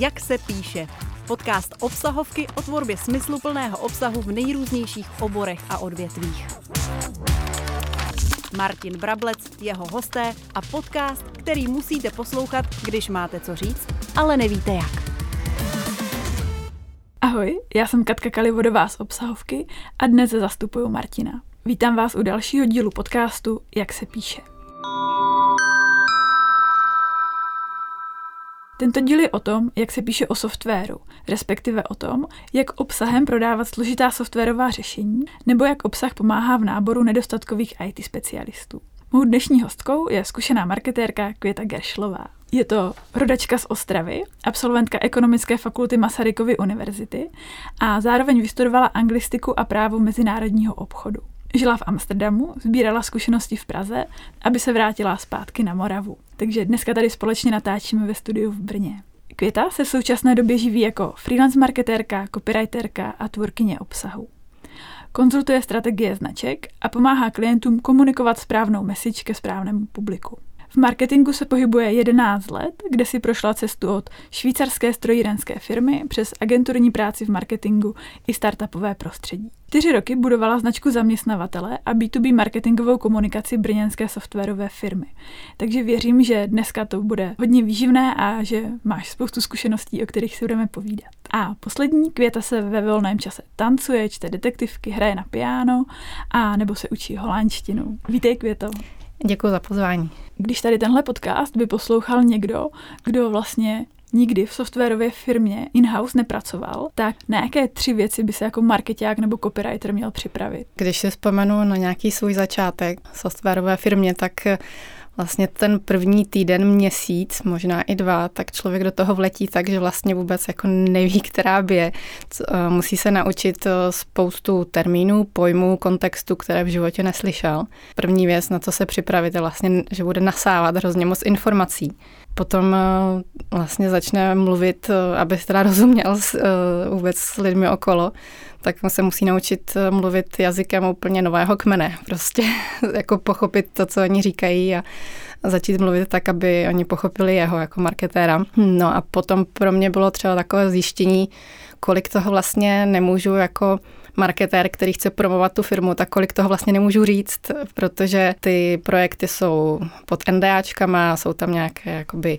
Jak se píše. Podcast obsahovky o tvorbě smysluplného obsahu v nejrůznějších oborech a odvětvích. Martin Brablec, jeho hosté a podcast, který musíte poslouchat, když máte co říct, ale nevíte jak. Ahoj, já jsem Katka Kalivodová z Obsahovky a dnes zastupuju Martina. Vítám vás u dalšího dílu podcastu Jak se píše. Tento díl je o tom, jak se píše o softwaru, respektive o tom, jak obsahem prodávat složitá softwarová řešení, nebo jak obsah pomáhá v náboru nedostatkových IT specialistů. Mou dnešní hostkou je zkušená marketérka Květa Geršlová. Je to rodačka z Ostravy, absolventka ekonomické fakulty Masarykovy univerzity a zároveň vystudovala anglistiku a právo mezinárodního obchodu. Žila v Amsterdamu, sbírala zkušenosti v Praze, aby se vrátila zpátky na Moravu. Takže dneska tady společně natáčíme ve studiu v Brně. Květa se v současné době živí jako freelance marketérka, copywriterka a tvůrkyně obsahu. Konzultuje strategie značek a pomáhá klientům komunikovat správnou message ke správnému publiku. V marketingu se pohybuje 11 let, kde si prošla cestu od švýcarské strojírenské firmy přes agenturní práci v marketingu i startupové prostředí. Čtyři roky budovala značku zaměstnavatele a B2B marketingovou komunikaci brněnské softwarové firmy. Takže věřím, že dneska to bude hodně výživné a že máš spoustu zkušeností, o kterých si budeme povídat. A poslední, Květa se ve volném čase tancuje, čte detektivky, hraje na piano a nebo se učí holandštinu. Vítej, Květo. Děkuji za pozvání. Když tady tenhle podcast by poslouchal někdo, kdo vlastně nikdy v softwarové firmě in-house nepracoval, tak na jaké tři věci by se jako marketák nebo copywriter měl připravit? Když si vzpomenu na nějaký svůj začátek v softwarové firmě, tak vlastně ten první týden, měsíc, možná i dva, tak člověk do toho vletí tak, že vlastně vůbec jako neví, která je. Eh, musí se naučit eh, spoustu termínů, pojmů, kontextu, které v životě neslyšel. První věc, na co se připravit, je vlastně, že bude nasávat hrozně moc informací. Potom eh, vlastně začne mluvit, aby teda rozuměl vůbec s lidmi okolo tak se musí naučit eh, mluvit jazykem úplně nového kmene. Prostě jako pochopit to, co oni říkají a začít mluvit tak, aby oni pochopili jeho jako marketéra. No a potom pro mě bylo třeba takové zjištění, kolik toho vlastně nemůžu jako marketér, který chce promovat tu firmu, tak kolik toho vlastně nemůžu říct, protože ty projekty jsou pod NDAčkama, jsou tam nějaké jakoby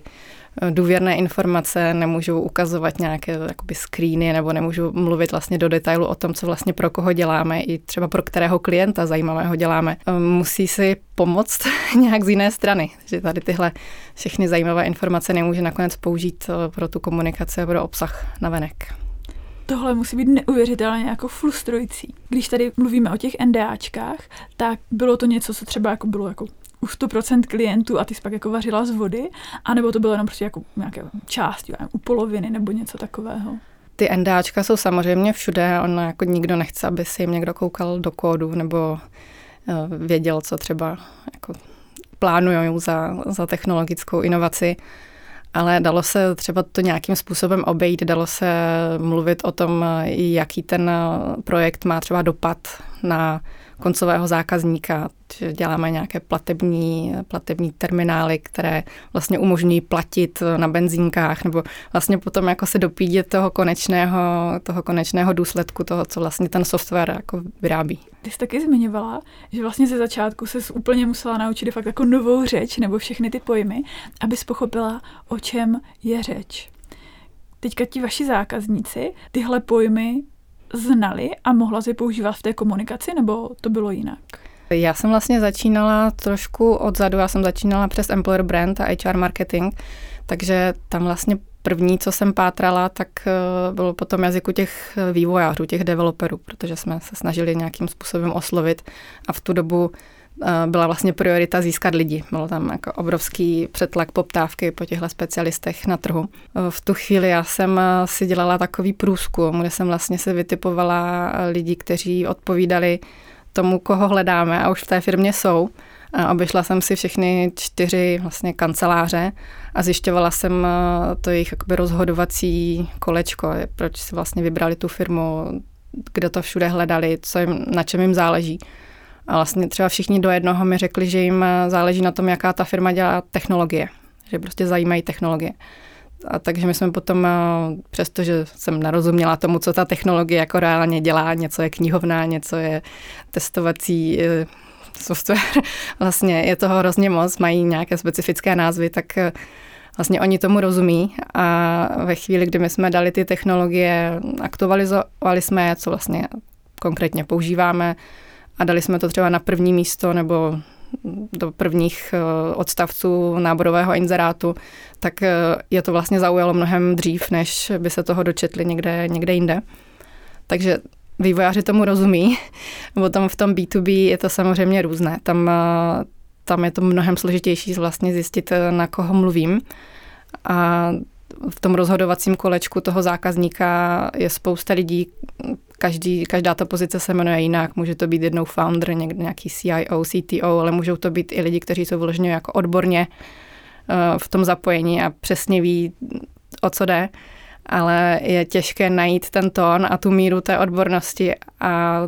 důvěrné informace, nemůžu ukazovat nějaké jakoby screeny nebo nemůžu mluvit vlastně do detailu o tom, co vlastně pro koho děláme i třeba pro kterého klienta zajímavého děláme. Ehm, musí si pomoct nějak z jiné strany, že tady tyhle všechny zajímavé informace nemůže nakonec použít eh, pro tu komunikaci a pro obsah na venek tohle musí být neuvěřitelně jako frustrující. Když tady mluvíme o těch NDAčkách, tak bylo to něco, co třeba jako bylo jako u 100% klientů a ty jsi pak jako vařila z vody, anebo to bylo jenom prostě jako nějaké části, u poloviny nebo něco takového? Ty NDAčka jsou samozřejmě všude, on jako nikdo nechce, aby si jim někdo koukal do kódu nebo eh, věděl, co třeba jako plánují za, za technologickou inovaci. Ale dalo se třeba to nějakým způsobem obejít, dalo se mluvit o tom, jaký ten projekt má třeba dopad na koncového zákazníka. Děláme nějaké platební, platební terminály, které vlastně umožňují platit na benzínkách, nebo vlastně potom jako se dopídět toho konečného, toho konečného důsledku toho, co vlastně ten software jako vyrábí. Ty jsi taky zmiňovala, že vlastně ze začátku se úplně musela naučit fakt jako novou řeč nebo všechny ty pojmy, abys pochopila, o čem je řeč. Teďka ti vaši zákazníci tyhle pojmy znali a mohla si používat v té komunikaci, nebo to bylo jinak? Já jsem vlastně začínala trošku odzadu, já jsem začínala přes Employer Brand a HR Marketing, takže tam vlastně první, co jsem pátrala, tak eh, bylo potom jazyku těch vývojářů, těch developerů, protože jsme se snažili nějakým způsobem oslovit a v tu dobu Eh, byla vlastně priorita získat lidi. Bylo tam jako obrovský přetlak poptávky po těchto specialistech na trhu. Eh, v tu chvíli já jsem eh, si dělala takový průzkum, kde jsem vlastně se vytipovala lidi, kteří odpovídali tomu, koho hledáme a už v té firmě jsou. A obešla jsem si všechny čtyři vlastně kanceláře a zjišťovala jsem to jejich rozhodovací kolečko, proč si vlastně vybrali tu firmu, kde to všude hledali, co jim, na čem jim záleží. A vlastně třeba všichni do jednoho mi řekli, že jim záleží na tom, jaká ta firma dělá technologie, že prostě zajímají technologie. A takže my jsme potom, přestože jsem narozuměla tomu, co ta technologie jako reálně dělá, něco je knihovna, něco je testovací software, vlastně je toho hrozně moc, mají nějaké specifické názvy, tak vlastně oni tomu rozumí a ve chvíli, kdy my jsme dali ty technologie, aktualizovali jsme co vlastně konkrétně používáme a dali jsme to třeba na první místo nebo do prvních eh, odstavců náborového inzerátu, tak eh, je to vlastně zaujalo mnohem dřív, než by se toho dočetli někde, někde jinde. Takže vývojáři tomu rozumí. Potom v tom B2B je to samozřejmě různé. Tam, eh, tam je to mnohem složitější vlastně zjistit, na koho mluvím. A v tom rozhodovacím kolečku toho zákazníka je spousta lidí, každý, každá ta pozice se jmenuje jinak, může to být jednou founder, někde nějaký CIO, CTO, ale můžou to být i lidi, kteří jsou vyloženě jako odborně uh, v tom zapojení a přesně ví, o co jde, ale je těžké najít ten tón a tu míru té odbornosti a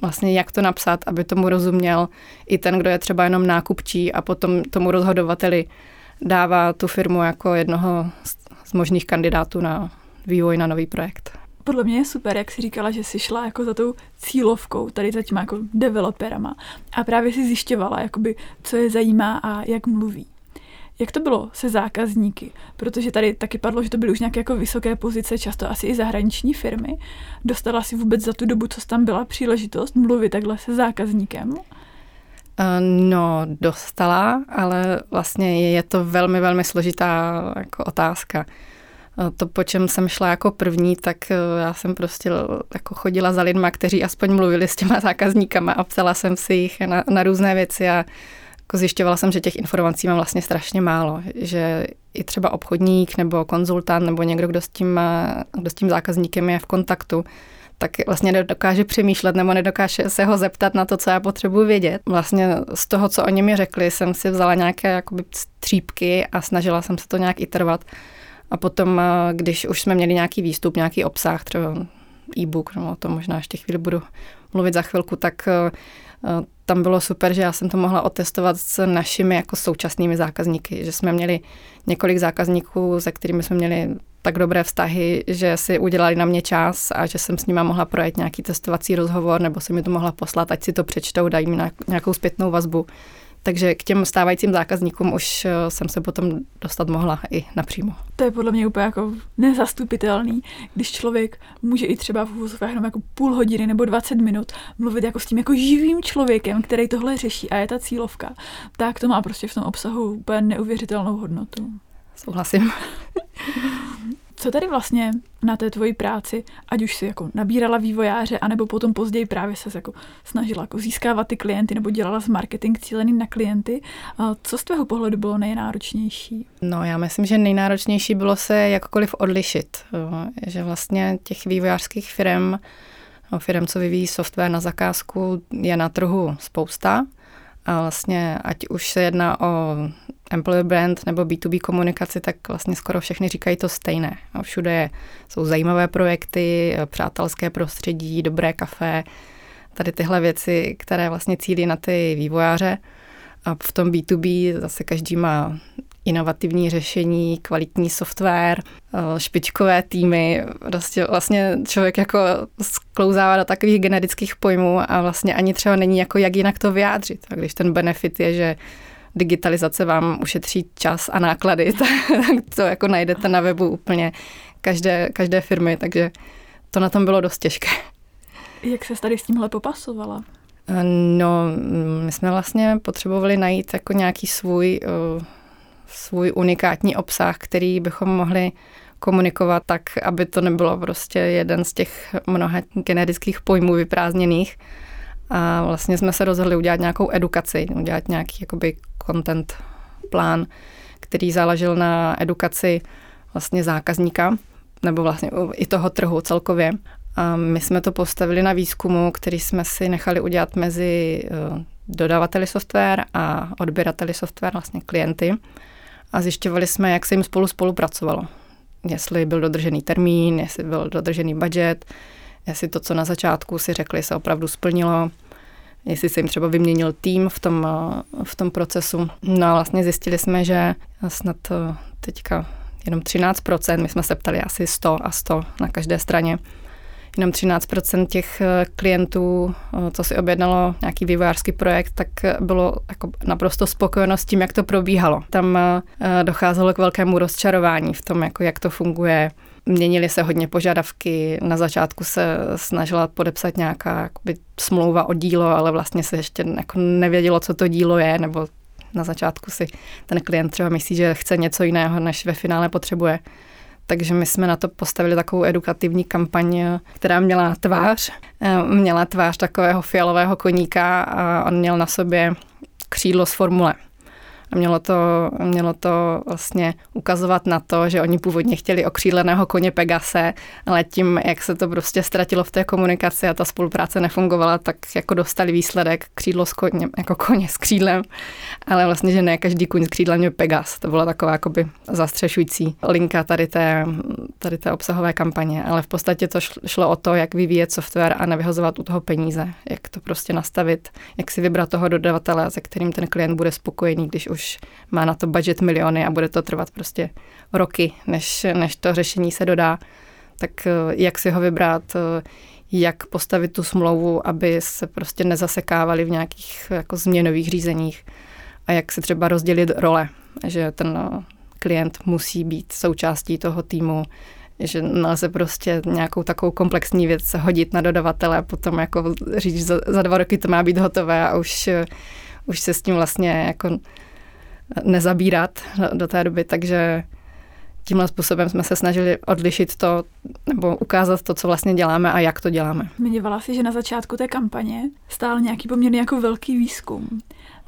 vlastně jak to napsat, aby tomu rozuměl i ten, kdo je třeba jenom nákupčí a potom tomu rozhodovateli dává tu firmu jako jednoho z možných kandidátů na vývoj na nový projekt. Podle mě je super, jak jsi říkala, že jsi šla jako za tou cílovkou, tady za těma jako developerama a právě si zjišťovala, jakoby, co je zajímá a jak mluví. Jak to bylo se zákazníky? Protože tady taky padlo, že to byly už nějaké jako vysoké pozice, často asi i zahraniční firmy. Dostala si vůbec za tu dobu, co tam byla příležitost mluvit takhle se zákazníkem? Eh, no, dostala, ale vlastně je to velmi, velmi složitá jako otázka. Eh, to, po čem jsem šla jako první, tak eh, já jsem prostě jako chodila za lidma, kteří aspoň mluvili s těma zákazníkama a psala jsem si jich na, na různé věci a jako zjišťovala jsem, že těch informací mám vlastně strašně málo, že i třeba obchodník nebo konzultant nebo někdo, kdo s tím, kdo s tím zákazníkem je v kontaktu, tak vlastně nedokáže přemýšlet nebo nedokáže se ho zeptat na to, co já potřebuji vědět. Vlastně z toho, co oni mi řekli, jsem si vzala nějaké jakoby střípky a snažila jsem se to nějak iterovat. A potom, eh, když už jsme měli nějaký výstup, nějaký obsah, třeba e-book, no o tom možná ještě chvíli budu mluvit za chvilku, tak eh, tam bylo super, že já jsem to mohla otestovat s našimi jako současnými zákazníky, že jsme měli několik zákazníků, se kterými jsme měli tak dobré vztahy, že si udělali na mě čas a že jsem s nima mohla projet nějaký testovací rozhovor nebo si mi to mohla poslat, ať si to přečtou, dají mi nějakou zpětnou vazbu. Takže k těm stávajícím zákazníkům už eh, jsem se potom dostat mohla i napřímo. To je podle mě úplně jako nezastupitelný, když člověk může i třeba v úvozovkách jenom jako půl hodiny nebo 20 minut mluvit jako s tím jako živým člověkem, který tohle řeší a je ta cílovka, tak to má prostě v tom obsahu úplně neuvěřitelnou hodnotu. Souhlasím. Co tady vlastně na té tvoji práci, ať už si jako nabírala vývojáře, anebo potom později právě se jako snažila jako získávat ty klienty nebo dělala z marketing cílený na klienty, co z tvého pohledu bylo nejnáročnější? No já myslím, že nejnáročnější bylo se jakkoliv odlišit, že vlastně těch vývojářských firm, no, firm, co vyvíjí software na zakázku, je na trhu spousta a vlastně ať už se jedná o employer brand nebo B2B komunikaci, tak vlastně skoro všechny říkají to stejné. Všude je, jsou zajímavé projekty, přátelské prostředí, dobré kafe, tady tyhle věci, které vlastně cílí na ty vývojáře. A v tom B2B zase každý má inovativní řešení, kvalitní software, eh, špičkové týmy. Prostě vlastně člověk jako sklouzává do takových generických pojmů a vlastně ani třeba není jako jak jinak to vyjádřit. A když ten benefit je, že digitalizace vám ušetří čas a náklady, tak to jako najdete na webu úplně každé, každé firmy, takže to na tom bylo dost těžké. Jak se tady s tímhle popasovala? No, my jsme vlastně potřebovali najít jako nějaký svůj, uh, svůj unikátní obsah, který bychom mohli komunikovat tak, aby to nebylo prostě jeden z těch mnoha generických pojmů vyprázdněných. A vlastně jsme se rozhodli udělat nějakou edukaci, udělat nějaký jakoby content plán, který záležel na edukaci vlastně zákazníka, nebo vlastně i toho trhu celkově. A my jsme to postavili na výzkumu, který jsme si nechali udělat mezi eh, dodavateli software a odběrateli software, vlastně klienty. A zjišťovali jsme, jak se jim spolu spolupracovalo. Jestli byl dodržený termín, jestli byl dodržený budget, jestli to, co na začátku si řekli, se opravdu splnilo jestli se jim třeba vyměnil tým v tom, v tom procesu. No a vlastně zjistili jsme, že snad eh, teďka jenom 13%, my jsme se ptali asi 100 a 100 na každé straně, jenom 13% těch eh, klientů, eh, co si objednalo nějaký vývojářský projekt, tak bylo jako naprosto spokojeno s tím, jak to probíhalo. Tam docházelo k velkému rozčarování v tom, jako jak to funguje, Měnily se hodně požadavky, na začátku se snažila podepsat nějaká jakoby, smlouva o dílo, ale vlastně se ještě jako nevědělo, co to dílo je, nebo na začátku si ten klient třeba myslí, že chce něco jiného, než ve finále potřebuje. Takže my jsme na to postavili takovou edukativní kampaň, která měla tvář, eh, měla tvář takového fialového koníka a on měl na sobě křídlo z formule. A mělo to, mělo to vlastně ukazovat na to, že oni původně chtěli okřídleného koně Pegase, ale tím, jak se to prostě ztratilo v té komunikaci a ta spolupráce nefungovala, tak jako dostali výsledek křídlo s koněm, jako koně s křídlem, ale vlastně, že ne každý kuň s křídlem je Pegas. To byla taková jakoby zastřešující linka tady té, tady té obsahové kampaně, ale v podstatě to šlo o to, jak vyvíjet software a nevyhozovat u toho peníze, jak to prostě nastavit, jak si vybrat toho dodavatele, se kterým ten klient bude spokojený, když už už má na to budget miliony a bude to trvat prostě roky, než, než to řešení se dodá. Tak eh, jak si ho vybrat, eh, jak postavit tu smlouvu, aby se prostě nezasekávali v nějakých jako změnových řízeních a jak si třeba rozdělit role, že ten eh, klient musí být součástí toho týmu, že nelze prostě nějakou takovou komplexní věc hodit na dodavatele a potom jako říct, za, za dva roky to má být hotové a už, už se s tím vlastně jako nezabírat do té doby, takže tímhle způsobem jsme se snažili odlišit to nebo ukázat to, co vlastně děláme a jak to děláme. Zmiňovala si, že na začátku té kampaně stál nějaký poměrně jako velký výzkum.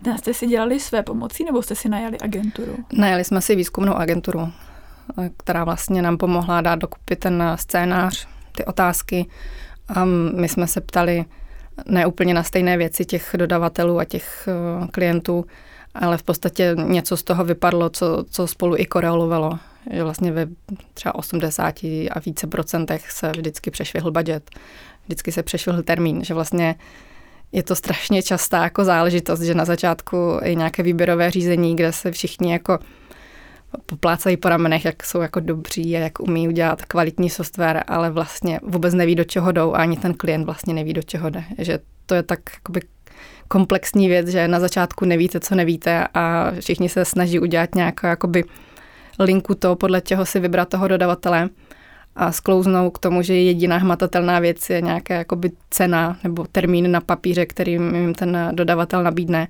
Ten jste si dělali své pomocí nebo jste si najali agenturu? Najali jsme si výzkumnou agenturu, která vlastně nám pomohla dát dokupy ten scénář, ty otázky. A my jsme se ptali ne úplně na stejné věci těch dodavatelů a těch eh, klientů, ale v podstatě něco z toho vypadlo, co, co spolu i korelovalo. Že vlastně ve třeba 80 a více procentech se vždycky přešvihl budget, vždycky se přešvihl termín, že vlastně je to strašně častá jako záležitost, že na začátku je nějaké výběrové řízení, kde se všichni jako poplácají po ramenech, jak jsou jako dobří a jak umí udělat kvalitní software, ale vlastně vůbec neví, do čeho jdou a ani ten klient vlastně neví, do čeho jde. Že to je tak jakoby komplexní věc, že na začátku nevíte, co nevíte a všichni se snaží udělat nějakou jakoby linku to, podle čeho si vybrat toho dodavatele a sklouznou k tomu, že jediná hmatatelná věc je nějaká jakoby cena nebo termín na papíře, který jim ten dodavatel nabídne,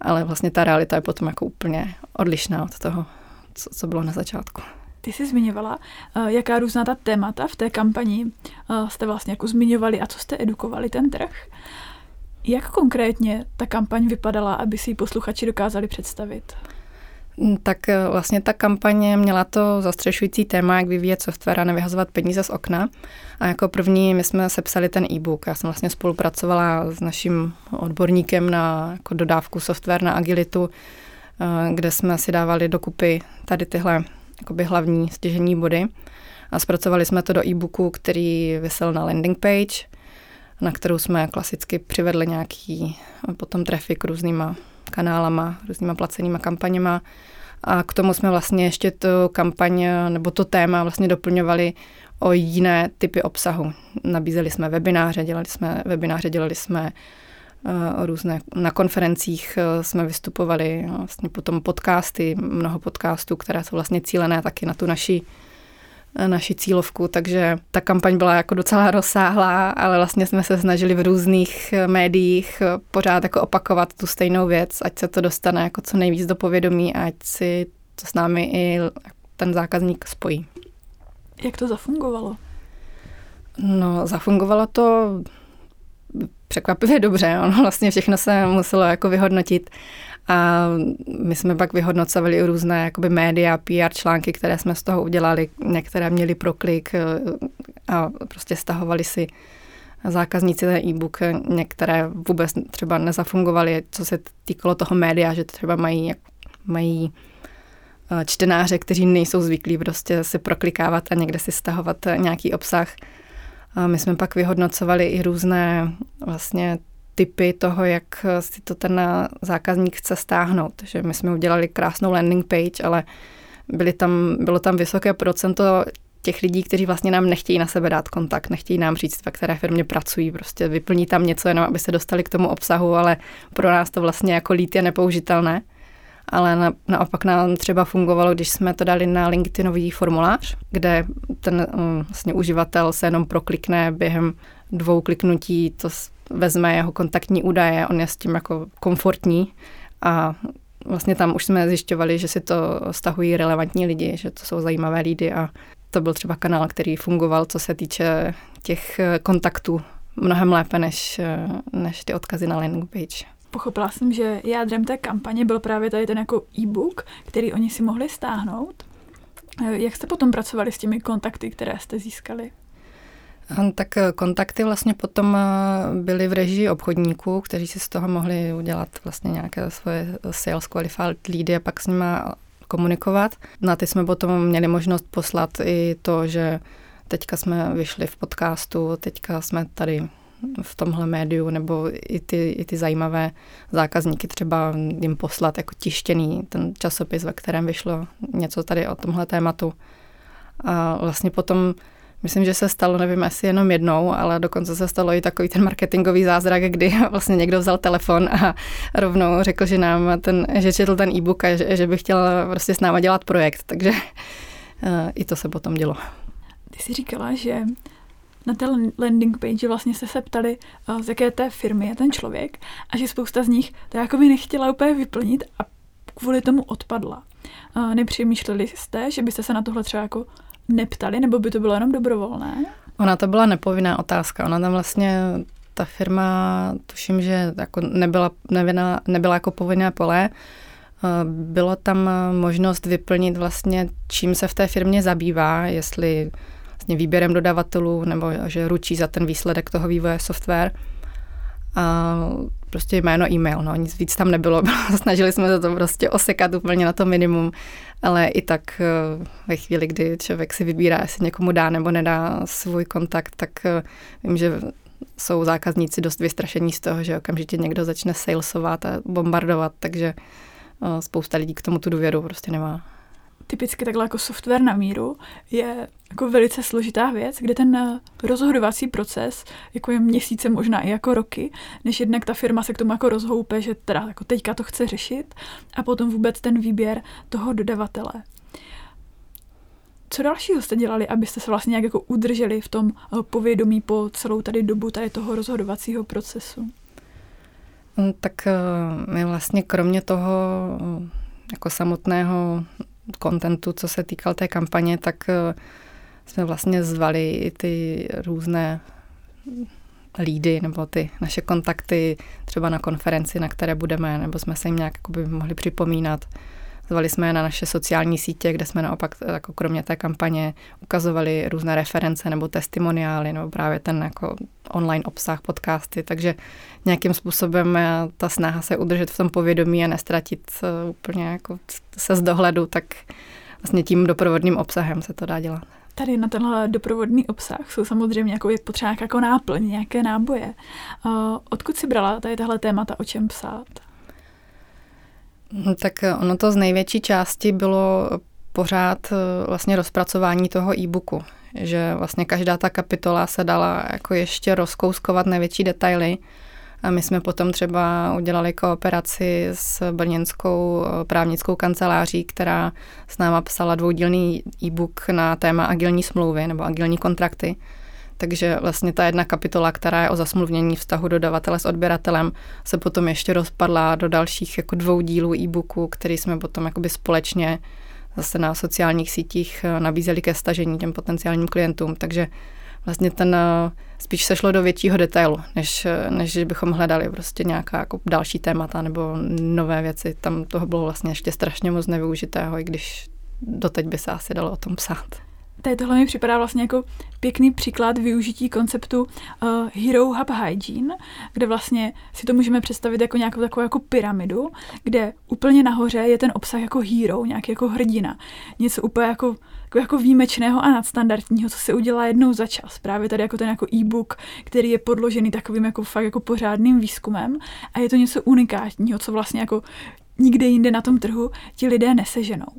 ale vlastně ta realita je potom jako úplně odlišná od toho, co, co bylo na začátku. Ty jsi zmiňovala, eh, jaká různá ta témata v té kampani eh, jste vlastně jako zmiňovali a co jste edukovali ten trh. Jak konkrétně ta kampaň vypadala, aby si ji posluchači dokázali představit? Mm, tak eh, vlastně ta kampaně měla to zastřešující téma, jak vyvíjet software a nevyhazovat peníze z okna. A jako první my jsme sepsali ten e-book. Já jsem vlastně spolupracovala s naším odborníkem na jako dodávku software na agilitu, eh, kde jsme si dávali dokupy tady tyhle jakoby hlavní stěžení body. A zpracovali jsme to do e-booku, který vysel na landing page – na kterou jsme klasicky přivedli nějaký potom trafik různýma kanálama, různýma placenýma kampaněma. A k tomu jsme vlastně ještě to kampaň nebo to téma vlastně doplňovali o jiné typy obsahu. Nabízeli jsme webináře, dělali jsme webináře, dělali jsme uh, různé, na konferencích uh, jsme vystupovali, vlastně potom podcasty, mnoho podcastů, které jsou vlastně cílené taky na tu naši naši cílovku, takže ta kampaň byla jako docela rozsáhlá, ale vlastně jsme se snažili v různých eh, médiích eh, pořád jako opakovat tu stejnou věc, ať se to dostane jako co nejvíc do povědomí a ať si to s námi i ten zákazník spojí. Jak to zafungovalo? No, zafungovalo to překvapivě dobře. Ono vlastně všechno se muselo jako vyhodnotit. A my jsme pak vyhodnocovali různé jakoby média, PR články, které jsme z toho udělali. Některé měli proklik eh, a prostě stahovali si zákazníci ten e-book, některé vůbec třeba nezafungovaly, co se týkalo toho média, že třeba mají, mají eh, čtenáře, kteří nejsou zvyklí prostě si proklikávat a někde si stahovat nějaký obsah. A my jsme pak vyhodnocovali i různé vlastně typy toho, jak si to ten zákazník chce stáhnout. Že my jsme udělali krásnou landing page, ale byly tam, bylo tam vysoké procento těch lidí, kteří vlastně nám nechtějí na sebe dát kontakt, nechtějí nám říct, ve které firmě pracují, prostě vyplní tam něco jenom, aby se dostali k tomu obsahu, ale pro nás to vlastně jako lít je nepoužitelné. Ale na, naopak nám třeba fungovalo, když jsme to dali na LinkedInový formulář, kde ten um, vlastně uživatel se jenom proklikne během dvou kliknutí, to vezme jeho kontaktní údaje, on je s tím jako komfortní a vlastně tam už jsme zjišťovali, že si to stahují relevantní lidi, že to jsou zajímavé lidi a to byl třeba kanál, který fungoval, co se týče těch eh, kontaktů mnohem lépe než, eh, než ty odkazy na landing page. Pochopila jsem, že jádrem té kampaně byl právě tady ten jako e-book, který oni si mohli stáhnout. Eh, jak jste potom pracovali s těmi kontakty, které jste získali? Tak kontakty vlastně potom byly v režii obchodníků, kteří si z toho mohli udělat vlastně nějaké svoje sales qualified leady a pak s nimi komunikovat. Na ty jsme potom měli možnost poslat i to, že teďka jsme vyšli v podcastu, teďka jsme tady v tomhle médiu, nebo i ty, i ty zajímavé zákazníky třeba jim poslat jako tištěný ten časopis, ve kterém vyšlo něco tady o tomhle tématu. A vlastně potom Myslím, že se stalo, nevím, jestli jenom jednou, ale dokonce se stalo i takový ten marketingový zázrak, kdy vlastně někdo vzal telefon a rovnou řekl, že nám ten, že četl ten e-book a že, že by chtěl prostě s náma dělat projekt, takže uh, i to se potom dělo. Ty jsi říkala, že na té landing page vlastně se ptali, uh, z jaké té firmy je ten člověk a že spousta z nich to jako by nechtěla úplně vyplnit a kvůli tomu odpadla. Uh, nepřemýšleli jste, že byste se na tohle třeba jako neptali, nebo by to bylo jenom dobrovolné? Ona to byla nepovinná otázka. Ona tam vlastně, ta firma, tuším, že jako nebyla, nebyla, nebyla jako povinné pole, eh, bylo tam možnost vyplnit vlastně, čím se v té firmě zabývá, jestli vlastně výběrem dodavatelů, nebo že ručí za ten výsledek toho vývoje software. A prostě jméno, e-mail, no, nic víc tam nebylo. Snažili jsme se to prostě osekat úplně na to minimum, ale i tak eh, ve chvíli, kdy člověk si vybírá, jestli někomu dá nebo nedá svůj kontakt, tak eh, vím, že jsou zákazníci dost vystrašení z toho, že okamžitě někdo začne salesovat a bombardovat, takže eh, spousta lidí k tomu tu důvěru prostě nemá. Typicky takhle jako software na míru je jako velice složitá věc, kde ten eh, rozhodovací proces jako je měsíce, možná i jako roky, než jednak ta firma se k tomu jako rozhoupe, že teda jako teďka to chce řešit a potom vůbec ten výběr toho dodavatele. Co dalšího jste dělali, abyste se vlastně nějak jako udrželi v tom eh, povědomí po celou tady dobu tady toho rozhodovacího procesu? Mm, tak eh, my vlastně kromě toho jako samotného kontentu, co se týkal té kampaně, tak jsme vlastně zvali i ty různé lídy nebo ty naše kontakty třeba na konferenci, na které budeme, nebo jsme se jim nějak mohli připomínat. Zvali jsme je na naše sociální sítě, kde jsme naopak jako kromě té kampaně ukazovali různé reference nebo testimoniály, nebo právě ten jako online obsah, podcasty, takže nějakým způsobem ta snaha se udržet v tom povědomí a nestratit úplně jako se z dohledu, tak vlastně tím doprovodným obsahem se to dá dělat. Tady na tenhle doprovodný obsah jsou samozřejmě jako je potřeba jako náplň, nějaké náboje. Uh, odkud si brala tady tahle témata, o čem psát? Hm, tak ono to z největší části bylo pořád eh, vlastně rozpracování toho e-booku, že vlastně každá ta kapitola se dala jako ještě rozkouskovat na větší detaily. My jsme potom třeba udělali kooperaci s brněnskou eh, právnickou kanceláří, která s náma psala dvoudílný e-book na téma agilní smlouvy nebo agilní kontrakty. Takže vlastně ta jedna kapitola, která je o zasmluvnění vztahu dodavatele s odběratelem, se potom ještě rozpadla do dalších jako dvou dílů e-booku, který jsme potom jakoby společně zase na sociálních sítích eh, nabízeli ke stažení těm potenciálním klientům. Takže vlastně ten eh, spíš se šlo do většího detailu, než, než bychom hledali prostě nějaká jako další témata nebo nové věci. Tam toho bylo vlastně ještě strašně moc nevyužitého, i když doteď by se asi dalo o tom psát tady tohle mi připadá vlastně jako pěkný příklad využití konceptu uh, Hero Hub Hygiene, kde vlastně si to můžeme představit jako nějakou takovou jako pyramidu, kde úplně nahoře je ten obsah jako hero, nějaký jako hrdina. Něco úplně jako, jako, výjimečného a nadstandardního, co se udělá jednou za čas. Právě tady jako ten jako e-book, který je podložený takovým jako fakt jako pořádným výzkumem a je to něco unikátního, co vlastně jako nikde jinde na tom trhu ti lidé neseženou.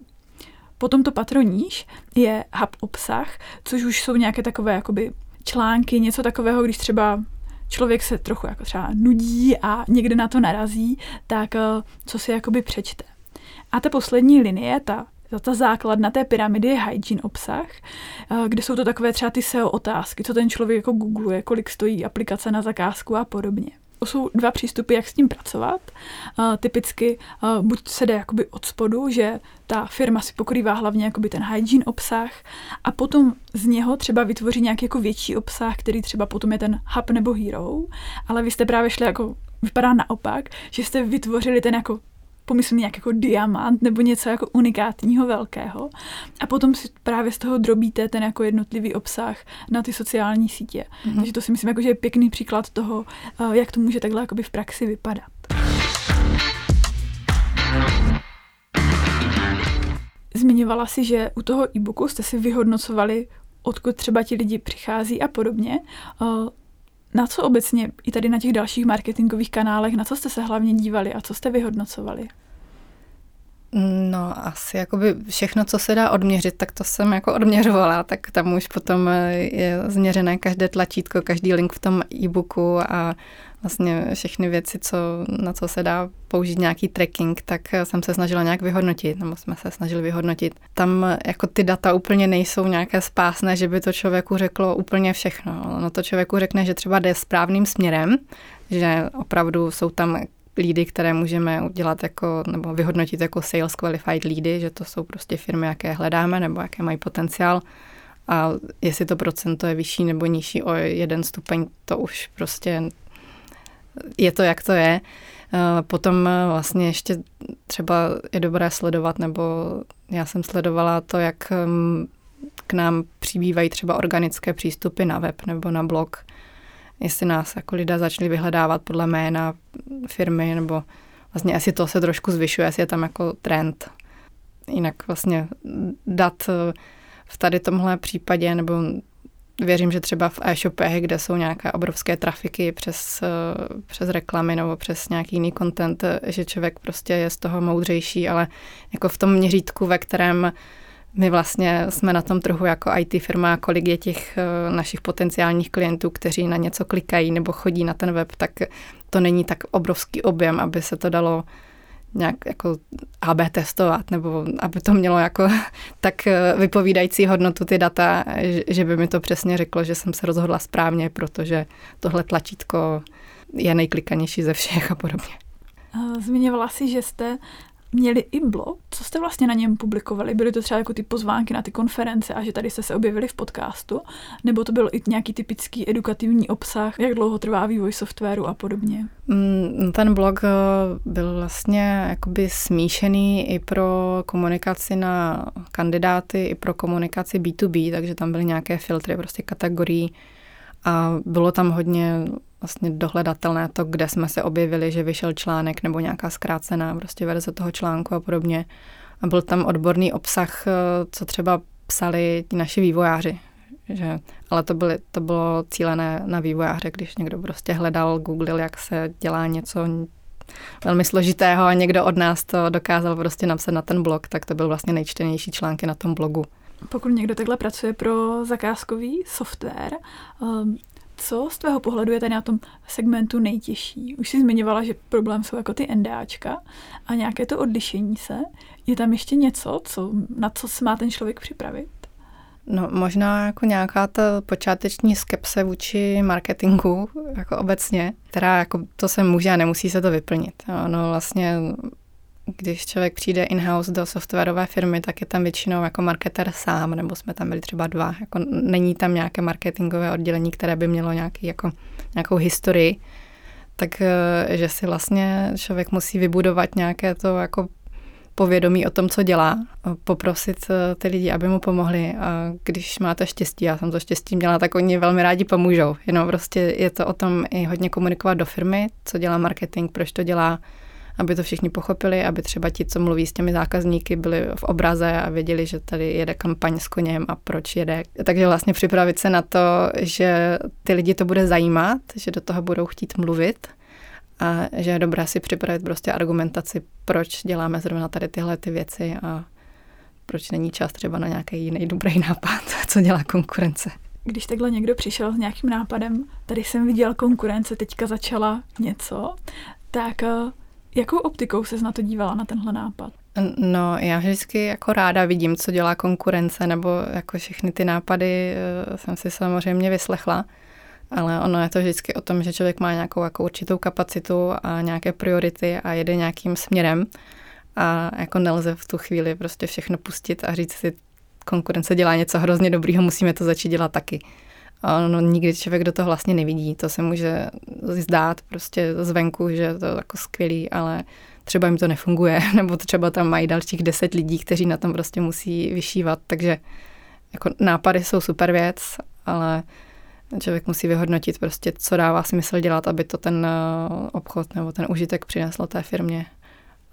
Potom to patroníž je hub obsah, což už jsou nějaké takové jakoby články, něco takového, když třeba člověk se trochu jako třeba nudí a někde na to narazí, tak eh, co si jakoby přečte. A ta poslední linie, ta ta základna té pyramidy je hygiene obsah, eh, kde jsou to takové třeba ty SEO otázky, co ten člověk jako googluje, kolik stojí aplikace na zakázku a podobně. To jsou dva přístupy, jak s tím pracovat. Uh, typicky uh, buď se jde jakoby od spodu, že ta firma si pokrývá hlavně jakoby ten hygiene obsah a potom z něho třeba vytvoří nějaký jako větší obsah, který třeba potom je ten hub nebo hero, ale vy jste právě šli jako vypadá naopak, že jste vytvořili ten jako pomyslný nějak jako diamant nebo něco jako unikátního velkého a potom si právě z toho drobíte ten jako jednotlivý obsah na ty sociální sítě. Mm-hmm. Takže to si myslím, jako, že je pěkný příklad toho, eh, jak to může takhle jakoby v praxi vypadat. Zmiňovala si, že u toho e-booku jste si vyhodnocovali, odkud třeba ti lidi přichází a podobně. Eh, na co obecně i tady na těch dalších marketingových kanálech, na co jste se hlavně dívali a co jste vyhodnocovali? No, asi jakoby všechno, co se dá odměřit, tak to jsem jako odměřovala, tak tam už potom je změřené každé tlačítko, každý link v tom e-booku a vlastně všechny věci, co, na co se dá použít nějaký tracking, tak jsem se snažila nějak vyhodnotit, nebo jsme se snažili vyhodnotit. Tam jako ty data úplně nejsou nějaké spásné, že by to člověku řeklo úplně všechno. No to člověku řekne, že třeba jde správným směrem, že opravdu jsou tam lídy, které můžeme udělat jako, nebo vyhodnotit jako sales qualified lídy, že to jsou prostě firmy, jaké hledáme nebo jaké mají potenciál. A jestli to procento je vyšší nebo nižší o jeden stupeň, to už prostě je to, jak to je. Eh, potom eh, vlastně ještě třeba je dobré sledovat, nebo já jsem sledovala to, jak mm, k nám přibývají třeba organické přístupy na web nebo na blog. Jestli nás jako lidé začali vyhledávat podle jména firmy, nebo vlastně asi to se trošku zvyšuje, jestli je tam jako trend. Jinak vlastně dat eh, v tady tomhle případě, nebo věřím, že třeba v e-shopech, kde jsou nějaké obrovské trafiky přes, eh, přes reklamy nebo přes nějaký jiný content, že člověk prostě je z toho moudřejší, ale jako v tom měřítku, ve kterém my vlastně jsme na tom trhu jako IT firma, kolik je těch eh, našich potenciálních klientů, kteří na něco klikají nebo chodí na ten web, tak to není tak obrovský objem, aby se to dalo nějak jako AB testovat, nebo aby to mělo jako tak eh, vypovídající hodnotu ty data, že by mi to přesně řeklo, že jsem se rozhodla správně, protože tohle tlačítko je nejklikanější ze všech a podobně. Zmiňovala si, že jste měli i blog. Co jste vlastně na něm publikovali? Byly to třeba jako ty pozvánky na ty konference a že tady jste se objevili v podcastu? Nebo to byl i nějaký typický edukativní obsah? Jak dlouho trvá vývoj softwaru a podobně? Mm, ten blog eh, byl vlastně jakoby smíšený i pro komunikaci na kandidáty, i pro komunikaci B2B, takže tam byly nějaké filtry prostě kategorií a bylo tam hodně vlastně dohledatelné to, kde jsme se objevili, že vyšel článek nebo nějaká zkrácená prostě verze toho článku a podobně. A byl tam odborný obsah, eh, co třeba psali ti naši vývojáři. Že, ale to, byly, to bylo cílené na vývojáře, když někdo prostě hledal, googlil, jak se dělá něco velmi složitého a někdo od nás to dokázal prostě napsat na ten blog, tak to byl vlastně nejčtenější články na tom blogu. Pokud někdo takhle pracuje pro zakázkový software, um, co z tvého pohledu je tady na tom segmentu nejtěžší? Už jsi zmiňovala, že problém jsou jako ty NDAčka a nějaké to odlišení se. Je tam ještě něco, co, na co se má ten člověk připravit? No možná jako nějaká ta počáteční skepse vůči marketingu, jako obecně, která jako to se může a nemusí se to vyplnit. No vlastně když člověk přijde in-house do softwarové firmy, tak je tam většinou jako marketer sám, nebo jsme tam byli třeba dva. Jako není tam nějaké marketingové oddělení, které by mělo nějaký, jako, nějakou historii, tak eh, si vlastně člověk musí vybudovat nějaké to jako povědomí o tom, co dělá, poprosit eh, ty lidi, aby mu pomohli a když máte štěstí, já jsem to štěstí měla, tak oni velmi rádi pomůžou. Jenom prostě je to o tom i hodně komunikovat do firmy, co dělá marketing, proč to dělá, aby to všichni pochopili, aby třeba ti, co mluví s těmi zákazníky, byli v obraze a věděli, že tady jede kampaň s koněm a proč jede. Takže vlastně připravit se na to, že ty lidi to bude zajímat, že do toho budou chtít mluvit a že je dobré si připravit prostě argumentaci, proč děláme zrovna tady tyhle ty věci a proč není čas třeba na nějaký jiný dobrý nápad, co dělá konkurence. Když takhle někdo přišel s nějakým nápadem, tady jsem viděl konkurence, teďka začala něco, tak eh, jakou optikou se na to dívala, na tenhle nápad? No, já vždycky jako ráda vidím, co dělá konkurence, nebo jako všechny ty nápady eh, jsem si samozřejmě vyslechla, ale ono je to vždycky o tom, že člověk má nějakou jako určitou kapacitu a nějaké priority a jede nějakým směrem a jako nelze v tu chvíli prostě všechno pustit a říct si, konkurence dělá něco hrozně dobrýho, musíme to začít dělat taky. A ono nikdy člověk do toho vlastně nevidí. To se může zdát prostě zvenku, že je to jako skvělý, ale třeba jim to nefunguje, nebo třeba tam mají dalších deset lidí, kteří na tom prostě musí vyšívat, takže jako nápady jsou super věc, ale člověk musí vyhodnotit prostě, co dává smysl dělat, aby to ten eh, obchod nebo ten užitek přineslo té firmě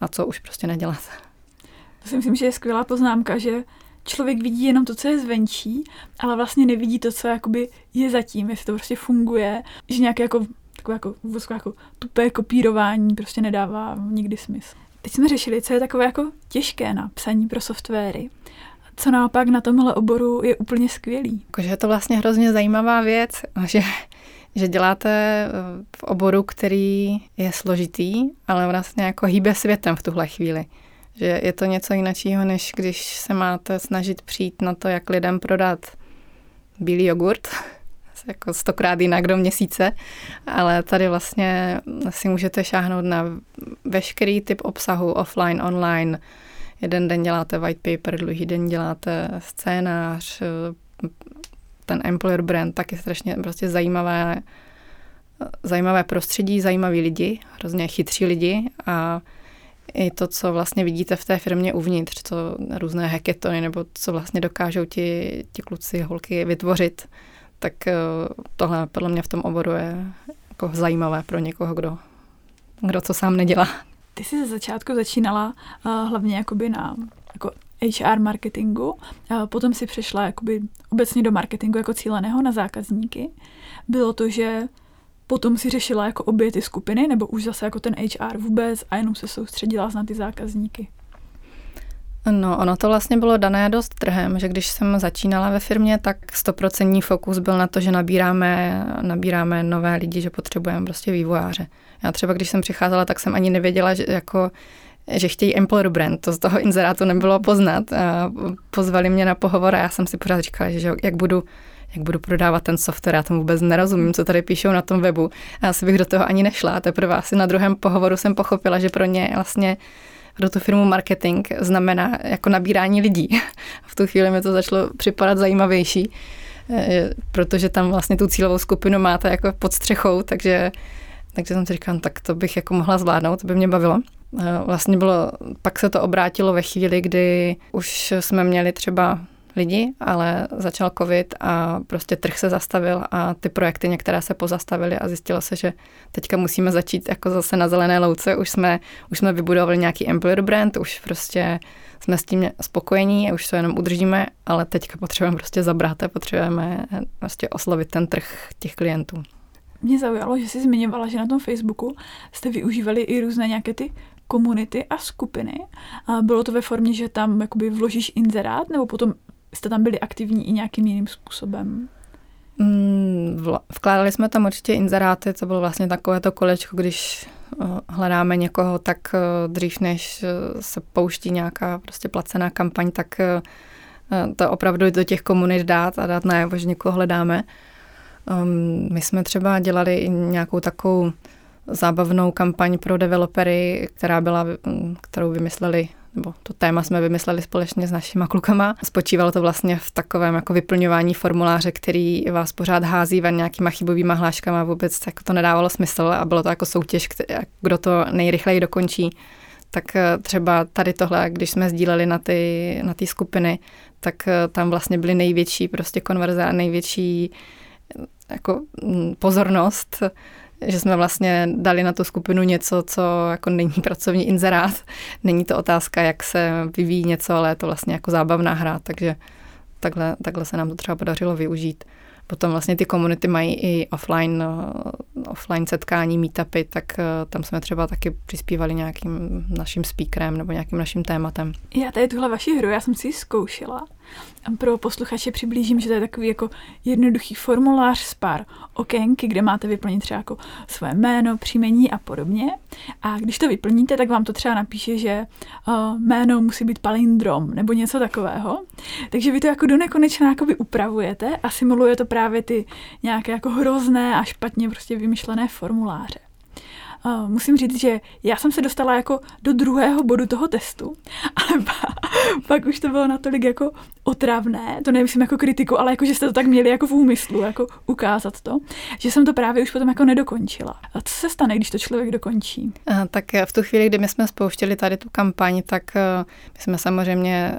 a co už prostě nedělat. To si myslím, že je skvělá poznámka, že člověk vidí jenom to, co je zvenčí, ale vlastně nevidí to, co jakoby je zatím, jestli to prostě funguje, že nějaké jako takové jako, jako tupé kopírování prostě nedává nikdy smysl. Teď jsme řešili, co je takové jako těžké na psaní pro softwary. Co naopak na tomhle oboru je úplně skvělý. Že je to vlastně hrozně zajímavá věc, že, že děláte eh, v oboru, který je složitý, ale vlastně jako hýbe světem v tuhle chvíli. Že je to něco jiného, než když se máte snažit přijít na to, jak lidem prodat bílý jogurt, jako stokrát jinak do měsíce, ale tady vlastně si můžete šáhnout na veškerý typ obsahu offline, online. Jeden den děláte white paper, druhý den děláte scénář, ten employer brand taky strašně prostě zajímavé, zajímavé prostředí, zajímaví lidi, hrozně chytří lidi a i to, co vlastně vidíte v té firmě uvnitř, co různé hackathony, nebo co vlastně dokážou ti, ti kluci, holky vytvořit, tak eh, tohle podle mě v tom oboru je jako zajímavé pro někoho, kdo, kdo to sám nedělá. Ty jsi ze začátku začínala uh, hlavně jakoby na jako HR marketingu, uh, potom si přešla jakoby obecně do marketingu jako cíleného na zákazníky. Bylo to, že potom si řešila jako obě ty skupiny, nebo už zase jako ten HR vůbec a jenom se soustředila na ty zákazníky? No, ono to vlastně bylo dané dost trhem, že když jsem začínala ve firmě, tak stoprocentní fokus byl na to, že nabíráme, nabíráme nové lidi, že potřebujeme prostě vývojáře. Já třeba, když jsem přicházela, tak jsem ani nevěděla, že jako že chtějí employer brand, to z toho inzerátu nebylo poznat. Pozvali mě na pohovor a já jsem si pořád říkala, že jak budu jak budu prodávat ten software, já tomu vůbec nerozumím, co tady píšou na tom webu. A asi bych do toho ani nešla. Teprve asi na druhém pohovoru jsem pochopila, že pro ně vlastně pro tu firmu marketing znamená jako nabírání lidí. V tu chvíli mi to začalo připadat zajímavější, eh, protože tam vlastně tu cílovou skupinu máte jako pod střechou, takže, takže jsem si říkala, no, tak to bych jako mohla zvládnout, to by mě bavilo. Eh, vlastně bylo, pak se to obrátilo ve chvíli, kdy už jsme měli třeba lidi, ale začal covid a prostě trh se zastavil a ty projekty některé se pozastavily a zjistilo se, že teďka musíme začít jako zase na zelené louce. Už jsme, už jsme vybudovali nějaký employer brand, už prostě jsme s tím spokojení a už to jenom udržíme, ale teďka potřebujeme prostě zabrat a potřebujeme prostě oslovit ten trh těch klientů. Mě zaujalo, že jsi zmiňovala, že na tom Facebooku jste využívali i různé nějaké ty komunity a skupiny. A bylo to ve formě, že tam jakoby vložíš inzerát, nebo potom jste tam byli aktivní i nějakým jiným způsobem? Mm, vkládali jsme tam určitě inzeráty, to bylo vlastně takové to kolečko, když eh, hledáme někoho, tak eh, dřív než eh, se pouští nějaká prostě placená kampaň, tak to opravdu do těch komunit dát a dát najevo, že někoho hledáme. Ehm, my jsme třeba dělali i nějakou takovou zábavnou kampaň pro developery, která byla, mm, kterou vymysleli nebo to téma jsme vymysleli společně s našimi klukama. Spočívalo to vlastně v takovém jako vyplňování formuláře, který vás pořád hází ven nějakýma chybovýma hláškama, vůbec jako to nedávalo smysl a bylo to jako soutěž, kdo to nejrychleji dokončí. Tak eh, třeba tady tohle, když jsme sdíleli na ty, na ty skupiny, tak eh, tam vlastně byly největší prostě konverze a největší eh, jako mm, pozornost že jsme vlastně dali na tu skupinu něco, co jako není pracovní inzerát. Není to otázka, jak se vyvíjí něco, ale je to vlastně jako zábavná hra, takže takhle, takhle se nám to třeba podařilo využít. Potom vlastně ty komunity mají i offline, offline setkání, meetupy, tak tam jsme třeba taky přispívali nějakým naším speakerem nebo nějakým naším tématem. Já tady tuhle vaši hru, já jsem si ji zkoušela pro posluchače přiblížím, že to je takový jako jednoduchý formulář s pár okénky, kde máte vyplnit třeba jako své jméno, příjmení a podobně. A když to vyplníte, tak vám to třeba napíše, že uh, jméno musí být palindrom nebo něco takového. Takže vy to jako do nekonečna jakoby upravujete a simuluje to právě ty nějaké jako hrozné a špatně prostě vymyšlené formuláře. Musím říct, že já jsem se dostala jako do druhého bodu toho testu, ale pak, už to bylo natolik jako otravné, to nemyslím jako kritiku, ale jako, že jste to tak měli jako v úmyslu, jako ukázat to, že jsem to právě už potom jako nedokončila. A co se stane, když to člověk dokončí? Tak v tu chvíli, kdy my jsme spouštěli tady tu kampaň, tak uh, my jsme samozřejmě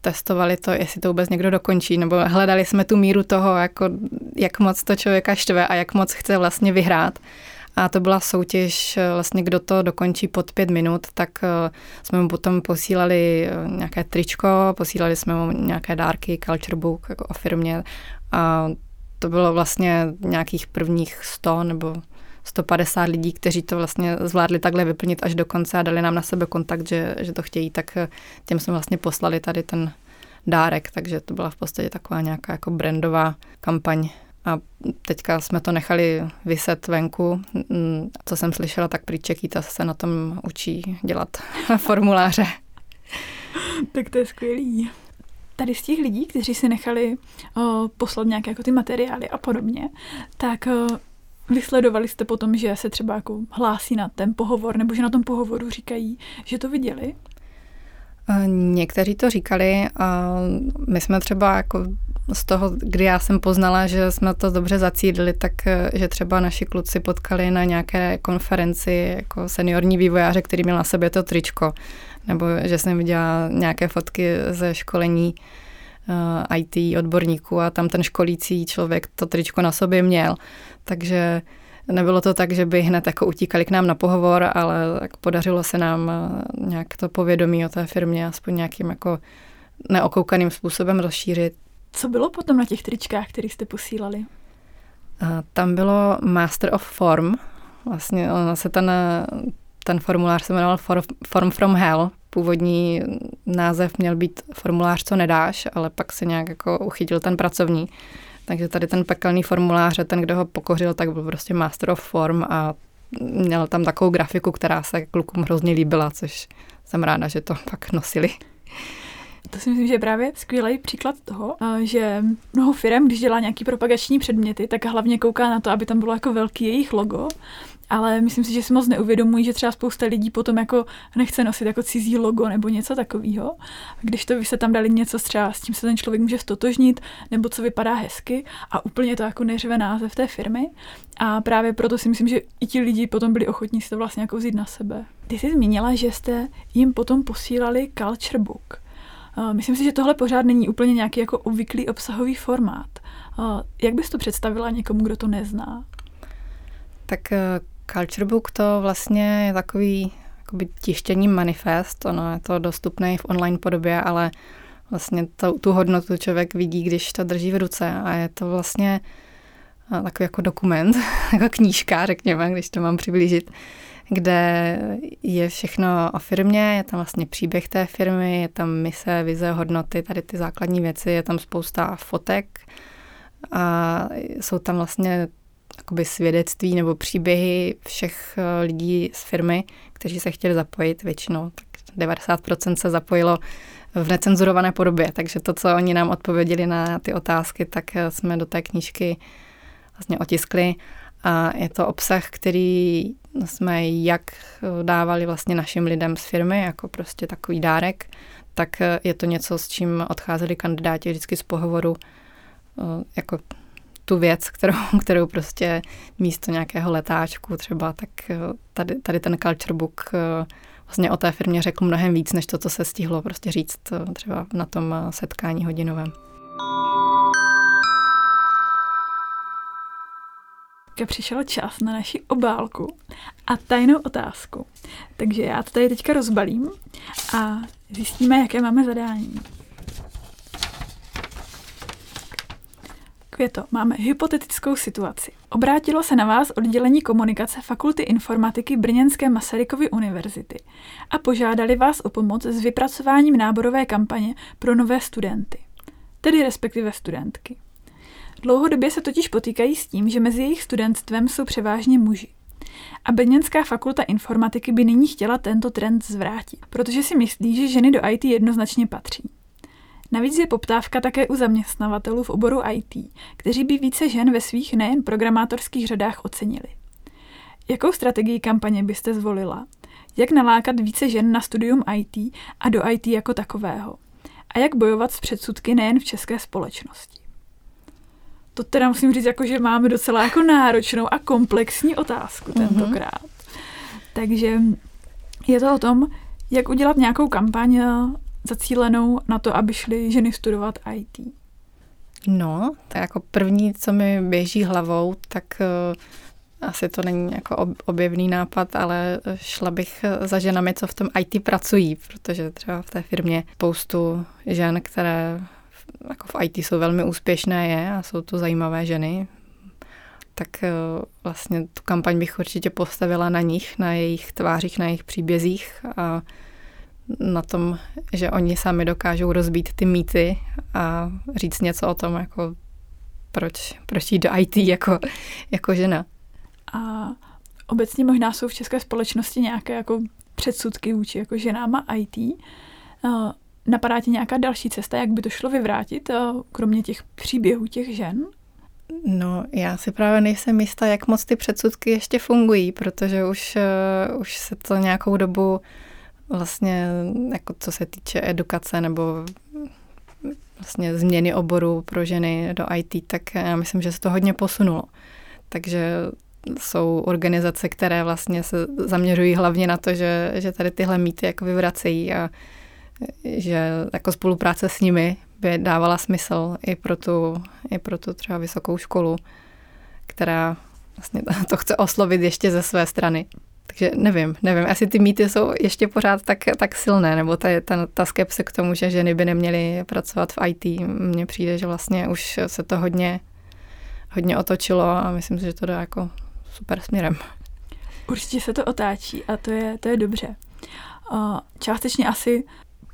testovali to, jestli to vůbec někdo dokončí, nebo hledali jsme tu míru toho, jako, jak moc to člověka štve a jak moc chce vlastně vyhrát. A to byla soutěž, eh, vlastně kdo to dokončí pod pět minut, tak eh, jsme mu potom posílali eh, nějaké tričko, posílali jsme mu nějaké dárky, culture book jako o firmě. A to bylo vlastně nějakých prvních 100 nebo 150 lidí, kteří to vlastně zvládli takhle vyplnit až do konce a dali nám na sebe kontakt, že, že to chtějí, tak těm jsme vlastně poslali tady ten dárek, takže to byla v podstatě taková nějaká jako brandová kampaň a teďka jsme to nechali vyset venku. Mm, co jsem slyšela, tak prý Čekýta se na tom učí dělat formuláře. tak to je skvělý. Tady z těch lidí, kteří si nechali uh, poslat nějaké jako ty materiály a podobně, tak uh, vysledovali jste potom, že se třeba jako hlásí na ten pohovor, nebo že na tom pohovoru říkají, že to viděli? Někteří to říkali a my jsme třeba jako z toho, kdy já jsem poznala, že jsme to dobře zacílili, tak eh, že třeba naši kluci potkali na nějaké konferenci jako seniorní vývojáře, který měl na sobě to tričko, nebo že jsem viděla nějaké fotky ze školení eh, IT odborníků a tam ten školící člověk to tričko na sobě měl. Takže nebylo to tak, že by hned jako utíkali k nám na pohovor, ale tak podařilo se nám eh, nějak to povědomí o té firmě aspoň nějakým jako neokoukaným způsobem rozšířit. Co bylo potom na těch tričkách, které jste posílali? A tam bylo Master of Form. Vlastně ono se ten, ten formulář se jmenoval Form from Hell. Původní název měl být formulář, co nedáš, ale pak se nějak jako uchytil ten pracovní. Takže tady ten pekelný formulář, ten, kdo ho pokořil, tak byl prostě Master of Form a měl tam takovou grafiku, která se klukům hrozně líbila, což jsem ráda, že to pak nosili. To si myslím, že je právě skvělý příklad toho, že mnoho firm, když dělá nějaký propagační předměty, tak hlavně kouká na to, aby tam bylo jako velký jejich logo, ale myslím si, že si moc neuvědomují, že třeba spousta lidí potom jako nechce nosit jako cizí logo nebo něco takového. Když to vy se tam dali něco třeba s tím se ten člověk může stotožnit, nebo co vypadá hezky a úplně to jako neřve název té firmy. A právě proto si myslím, že i ti lidi potom byli ochotní si to vlastně jako vzít na sebe. Ty jsi zmínila, že jste jim potom posílali culture book. Myslím si, že tohle pořád není úplně nějaký jako obvyklý obsahový formát. Jak bys to představila někomu, kdo to nezná? Tak eh, Culture Book to vlastně je takový jakoby tištění manifest, ono je to dostupné v online podobě, ale vlastně to, tu hodnotu člověk vidí, když to drží v ruce. A je to vlastně eh, takový jako dokument, jako knížka, řekněme, když to mám přiblížit, kde je všechno o firmě, je tam vlastně příběh té firmy, je tam mise, vize, hodnoty, tady ty základní věci, je tam spousta fotek. A jsou tam vlastně jakoby svědectví nebo příběhy všech eh, lidí z firmy, kteří se chtěli zapojit většinou. Tak 90% se zapojilo v necenzurované podobě, takže to, co oni nám odpověděli na ty otázky, tak eh, jsme do té knížky vlastně otiskli a je to obsah, který jsme jak dávali vlastně našim lidem z firmy, jako prostě takový dárek, tak je to něco, s čím odcházeli kandidáti vždycky z pohovoru jako tu věc, kterou, kterou prostě místo nějakého letáčku třeba, tak tady, tady ten culture book vlastně o té firmě řekl mnohem víc, než to, co se stihlo prostě říct třeba na tom setkání hodinovém. teďka přišel čas na naši obálku a tajnou otázku. Takže já to tady teďka rozbalím a zjistíme, jaké máme zadání. Květo, máme hypotetickou situaci. Obrátilo se na vás oddělení komunikace Fakulty informatiky Brněnské Masarykovy univerzity a požádali vás o pomoc s vypracováním náborové kampaně pro nové studenty, tedy respektive studentky. Dlouhodobě se totiž potýkají s tím, že mezi jejich studentstvem jsou převážně muži. A Brněnská fakulta informatiky by nyní chtěla tento trend zvrátit, protože si myslí, že ženy do IT jednoznačně patří. Navíc je poptávka také u zaměstnavatelů v oboru IT, kteří by více žen ve svých nejen programátorských řadách ocenili. Jakou strategii kampaně byste zvolila? Jak nalákat více žen na studium IT a do IT jako takového? A jak bojovat s předsudky nejen v české společnosti? To teda musím říct, jako, že máme docela jako náročnou a komplexní otázku mhm. tentokrát. Mm-hmm. Takže je to o tom, jak udělat nějakou kampaň zacílenou na to, aby šly ženy studovat IT? No, tak jako první, co mi běží hlavou, tak uh, asi to není jako objevný nápad, ale šla bych za ženami, co v tom IT pracují, protože třeba v té firmě spoustu žen, které jako v IT jsou velmi úspěšné je a jsou to zajímavé ženy, tak uh, vlastně tu kampaň bych určitě postavila na nich, na jejich tvářích, na jejich příbězích a na tom, že oni sami dokážou rozbít ty mýty a říct něco o tom, jako proč, proč jít do IT jako, jako žena. A obecně možná jsou v české společnosti nějaké jako předsudky vůči jako ženám a IT. Napadá ti nějaká další cesta, jak by to šlo vyvrátit, kromě těch příběhů těch žen? No, já si právě nejsem jistá, jak moc ty předsudky ještě fungují, protože už, uh, už se to nějakou dobu vlastně, jako co se týče edukace nebo vlastně změny oboru pro ženy do IT, tak já myslím, že se to hodně posunulo. Takže jsou organizace, které vlastně se zaměřují hlavně na to, že, že tady tyhle mýty jako vyvracejí a že jako spolupráce s nimi by dávala smysl i pro tu, i pro tu třeba vysokou školu, která vlastně to chce oslovit ještě ze své strany. Takže nevím, nevím, asi ty mýty jsou ještě pořád tak, tak silné, nebo ta, ta, ta skepse k tomu, že ženy by neměly pracovat v IT. Mně přijde, že vlastně už se to hodně, hodně otočilo a myslím si, že to jde jako super směrem. Určitě se to otáčí a to je, to je dobře. Částečně asi,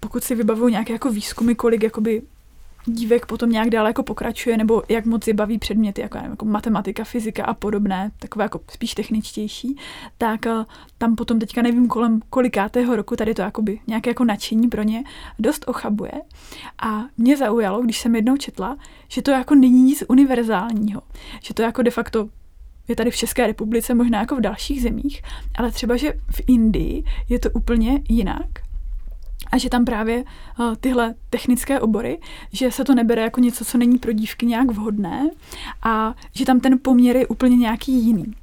pokud si vybavuju nějaké jako výzkumy, kolik jakoby dívek potom nějak dále jako pokračuje, nebo jak moc je baví předměty, jako, nevím, jako matematika, fyzika a podobné, takové jako spíš techničtější, tak uh, tam potom teďka nevím kolem kolikátého roku tady to jakoby nějaké jako nadšení pro ně dost ochabuje. A mě zaujalo, když jsem jednou četla, že to jako není nic univerzálního, že to jako de facto je tady v České republice, možná jako v dalších zemích, ale třeba, že v Indii je to úplně jinak a že tam právě uh, tyhle technické obory, že se to nebere jako něco, co není pro dívky nějak vhodné a že tam ten poměr je úplně nějaký jiný.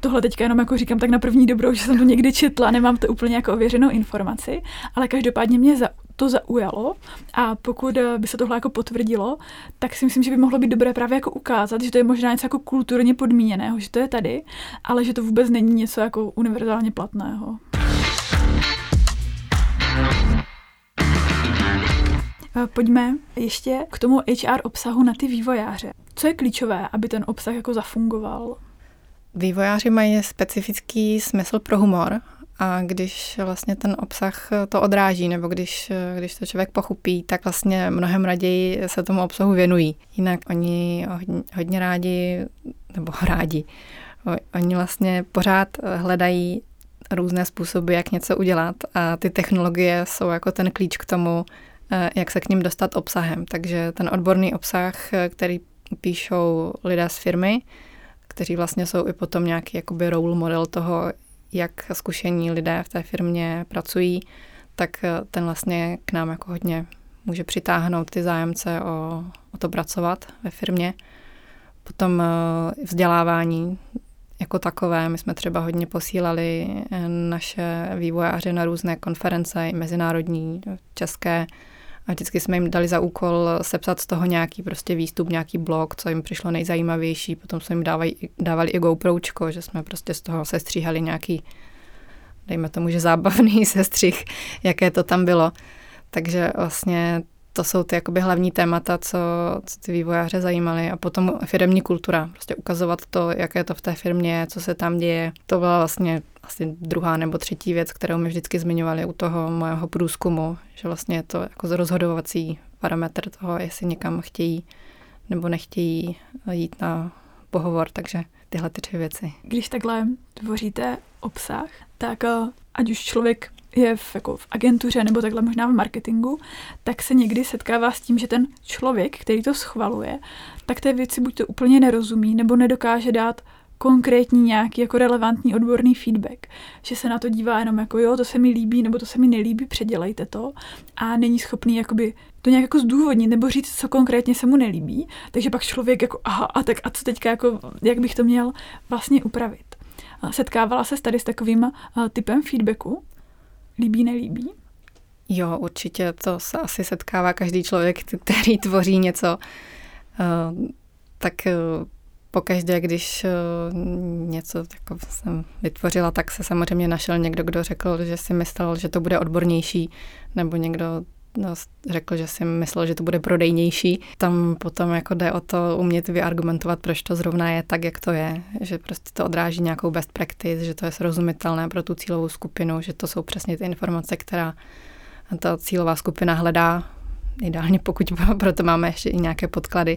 Tohle teďka jenom jako říkám tak na první dobrou, že jsem to někdy četla, nemám to úplně jako ověřenou informaci, ale každopádně mě za, to zaujalo a pokud eh, by se tohle jako potvrdilo, tak si myslím, že by mohlo být dobré právě jako ukázat, že to je možná něco jako kulturně podmíněného, že to je tady, ale že to vůbec není něco jako univerzálně platného. Pojďme ještě k tomu HR obsahu na ty vývojáře. Co je klíčové, aby ten obsah jako zafungoval? Vývojáři mají specifický smysl pro humor a když vlastně ten obsah to odráží, nebo když, když to člověk pochopí, tak vlastně mnohem raději se tomu obsahu věnují. Jinak oni hodně, hodně rádi, nebo rádi, oni vlastně pořád hledají různé způsoby, jak něco udělat a ty technologie jsou jako ten klíč k tomu, Eh, jak se k ním dostat obsahem. Takže ten odborný obsah, eh, který píšou lidé z firmy, kteří vlastně jsou i potom nějaký jakoby role model toho, jak zkušení lidé v té firmě pracují, tak eh, ten vlastně k nám jako hodně může přitáhnout ty zájemce o, o to pracovat ve firmě. Potom vzdělávání jako takové. My jsme třeba hodně posílali naše vývojáře na různé konference, mezinárodní, české, a vždycky jsme jim dali za úkol sepsat z toho nějaký prostě výstup, nějaký blog, co jim přišlo nejzajímavější. Potom jsme jim dávali, dávali i GoPročko, že jsme prostě z toho sestříhali nějaký, dejme tomu, že zábavný sestřih, jaké to tam bylo. Takže vlastně to jsou ty jakoby hlavní témata, co, co ty vývojáře zajímaly. A potom firmní kultura, prostě ukazovat to, jak je to v té firmě, co se tam děje. To byla vlastně asi druhá nebo třetí věc, kterou mi vždycky zmiňovali u toho mojeho průzkumu, že vlastně je to jako rozhodovací parametr toho, jestli někam chtějí nebo nechtějí jít na pohovor, takže tyhle tři věci. Když takhle tvoříte obsah, tak eh, ať už člověk je v, jako v agentuře nebo takhle možná v marketingu, tak se někdy setkává s tím, že ten člověk, který to schvaluje, tak té věci buď to úplně nerozumí, nebo nedokáže dát konkrétní nějaký jako relevantní odborný feedback, že se na to dívá jenom jako jo, to se mi líbí, nebo to se mi nelíbí, předělejte to a není schopný jakoby to nějak jako zdůvodnit nebo říct, co konkrétně se mu nelíbí, takže pak člověk jako aha, a tak a co teďka jako, jak bych to měl vlastně upravit. Setkávala se tady s takovým typem feedbacku? Líbí, nelíbí? Jo, určitě to se asi setkává každý člověk, který tvoří něco. Tak pokaždé, když něco jako jsem vytvořila, tak se samozřejmě našel někdo, kdo řekl, že si myslel, že to bude odbornější, nebo někdo řekl, že si myslel, že to bude prodejnější. Tam potom jako jde o to umět vyargumentovat, proč to zrovna je tak, jak to je. Že prostě to odráží nějakou best practice, že to je srozumitelné pro tu cílovou skupinu, že to jsou přesně ty informace, která ta cílová skupina hledá. Ideálně pokud proto máme ještě i nějaké podklady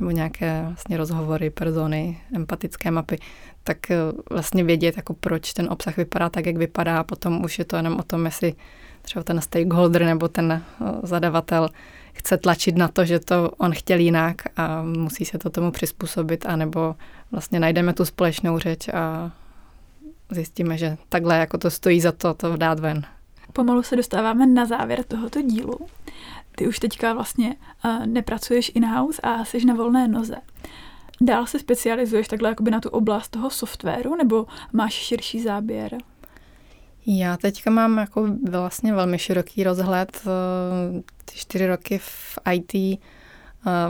nebo nějaké vlastně rozhovory, persony, empatické mapy, tak eh, vlastně vědět, jako proč ten obsah vypadá tak, jak vypadá a potom už je to jenom o tom, jestli třeba ten stakeholder nebo ten eh, zadavatel chce tlačit na to, že to on chtěl jinak a musí se to tomu přizpůsobit, anebo vlastně najdeme tu společnou řeč a zjistíme, že takhle jako to stojí za to, to dát ven. Pomalu se dostáváme na závěr tohoto dílu. Ty už teďka vlastně uh, nepracuješ in-house a jsi na volné noze. Dál se specializuješ takhle jakoby na tu oblast toho softwaru, nebo máš širší záběr? Já teďka mám jako vlastně velmi široký rozhled. Eh, ty čtyři roky v IT eh,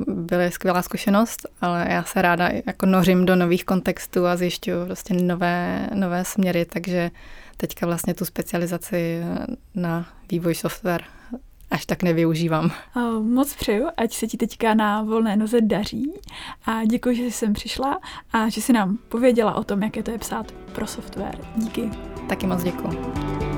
byly skvělá zkušenost, ale já se ráda jako nořím do nových kontextů a zjišťuju prostě nové, nové směry, takže teďka vlastně tu specializaci na vývoj software až tak nevyužívám. Moc přeju, ať se ti teďka na volné noze daří a děkuji, že jsi sem přišla a že jsi nám pověděla o tom, jak je to je psát pro software. Díky. Taky moc děkuji.